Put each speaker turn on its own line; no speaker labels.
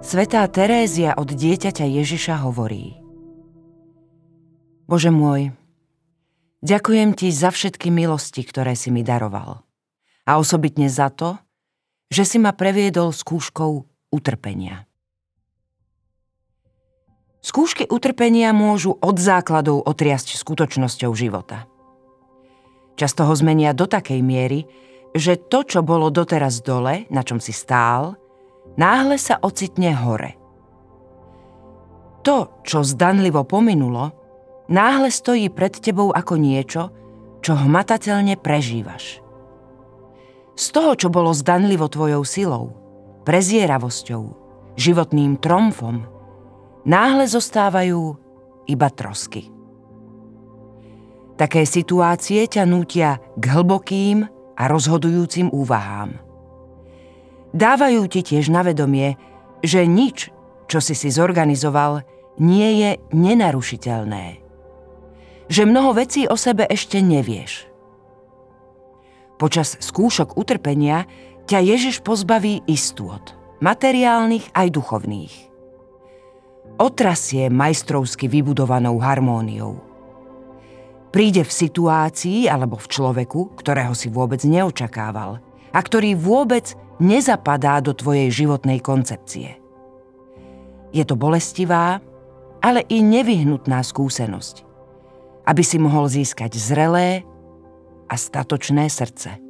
Svetá Terézia od dieťaťa Ježiša hovorí Bože môj, ďakujem Ti za všetky milosti, ktoré si mi daroval. A osobitne za to, že si ma previedol skúškou utrpenia. Skúšky utrpenia môžu od základov otriasť skutočnosťou života. Často ho zmenia do takej miery, že to, čo bolo doteraz dole, na čom si stál, náhle sa ocitne hore. To, čo zdanlivo pominulo, náhle stojí pred tebou ako niečo, čo hmatateľne prežívaš. Z toho, čo bolo zdanlivo tvojou silou, prezieravosťou, životným tromfom, náhle zostávajú iba trosky. Také situácie ťa nútia k hlbokým a rozhodujúcim úvahám. Dávajú ti tiež na vedomie, že nič, čo si si zorganizoval, nie je nenarušiteľné. Že mnoho vecí o sebe ešte nevieš. Počas skúšok utrpenia ťa Ježiš pozbaví istôt, materiálnych aj duchovných. Otrasie majstrovsky vybudovanou harmóniou – príde v situácii alebo v človeku, ktorého si vôbec neočakával a ktorý vôbec nezapadá do tvojej životnej koncepcie. Je to bolestivá, ale i nevyhnutná skúsenosť, aby si mohol získať zrelé a statočné srdce.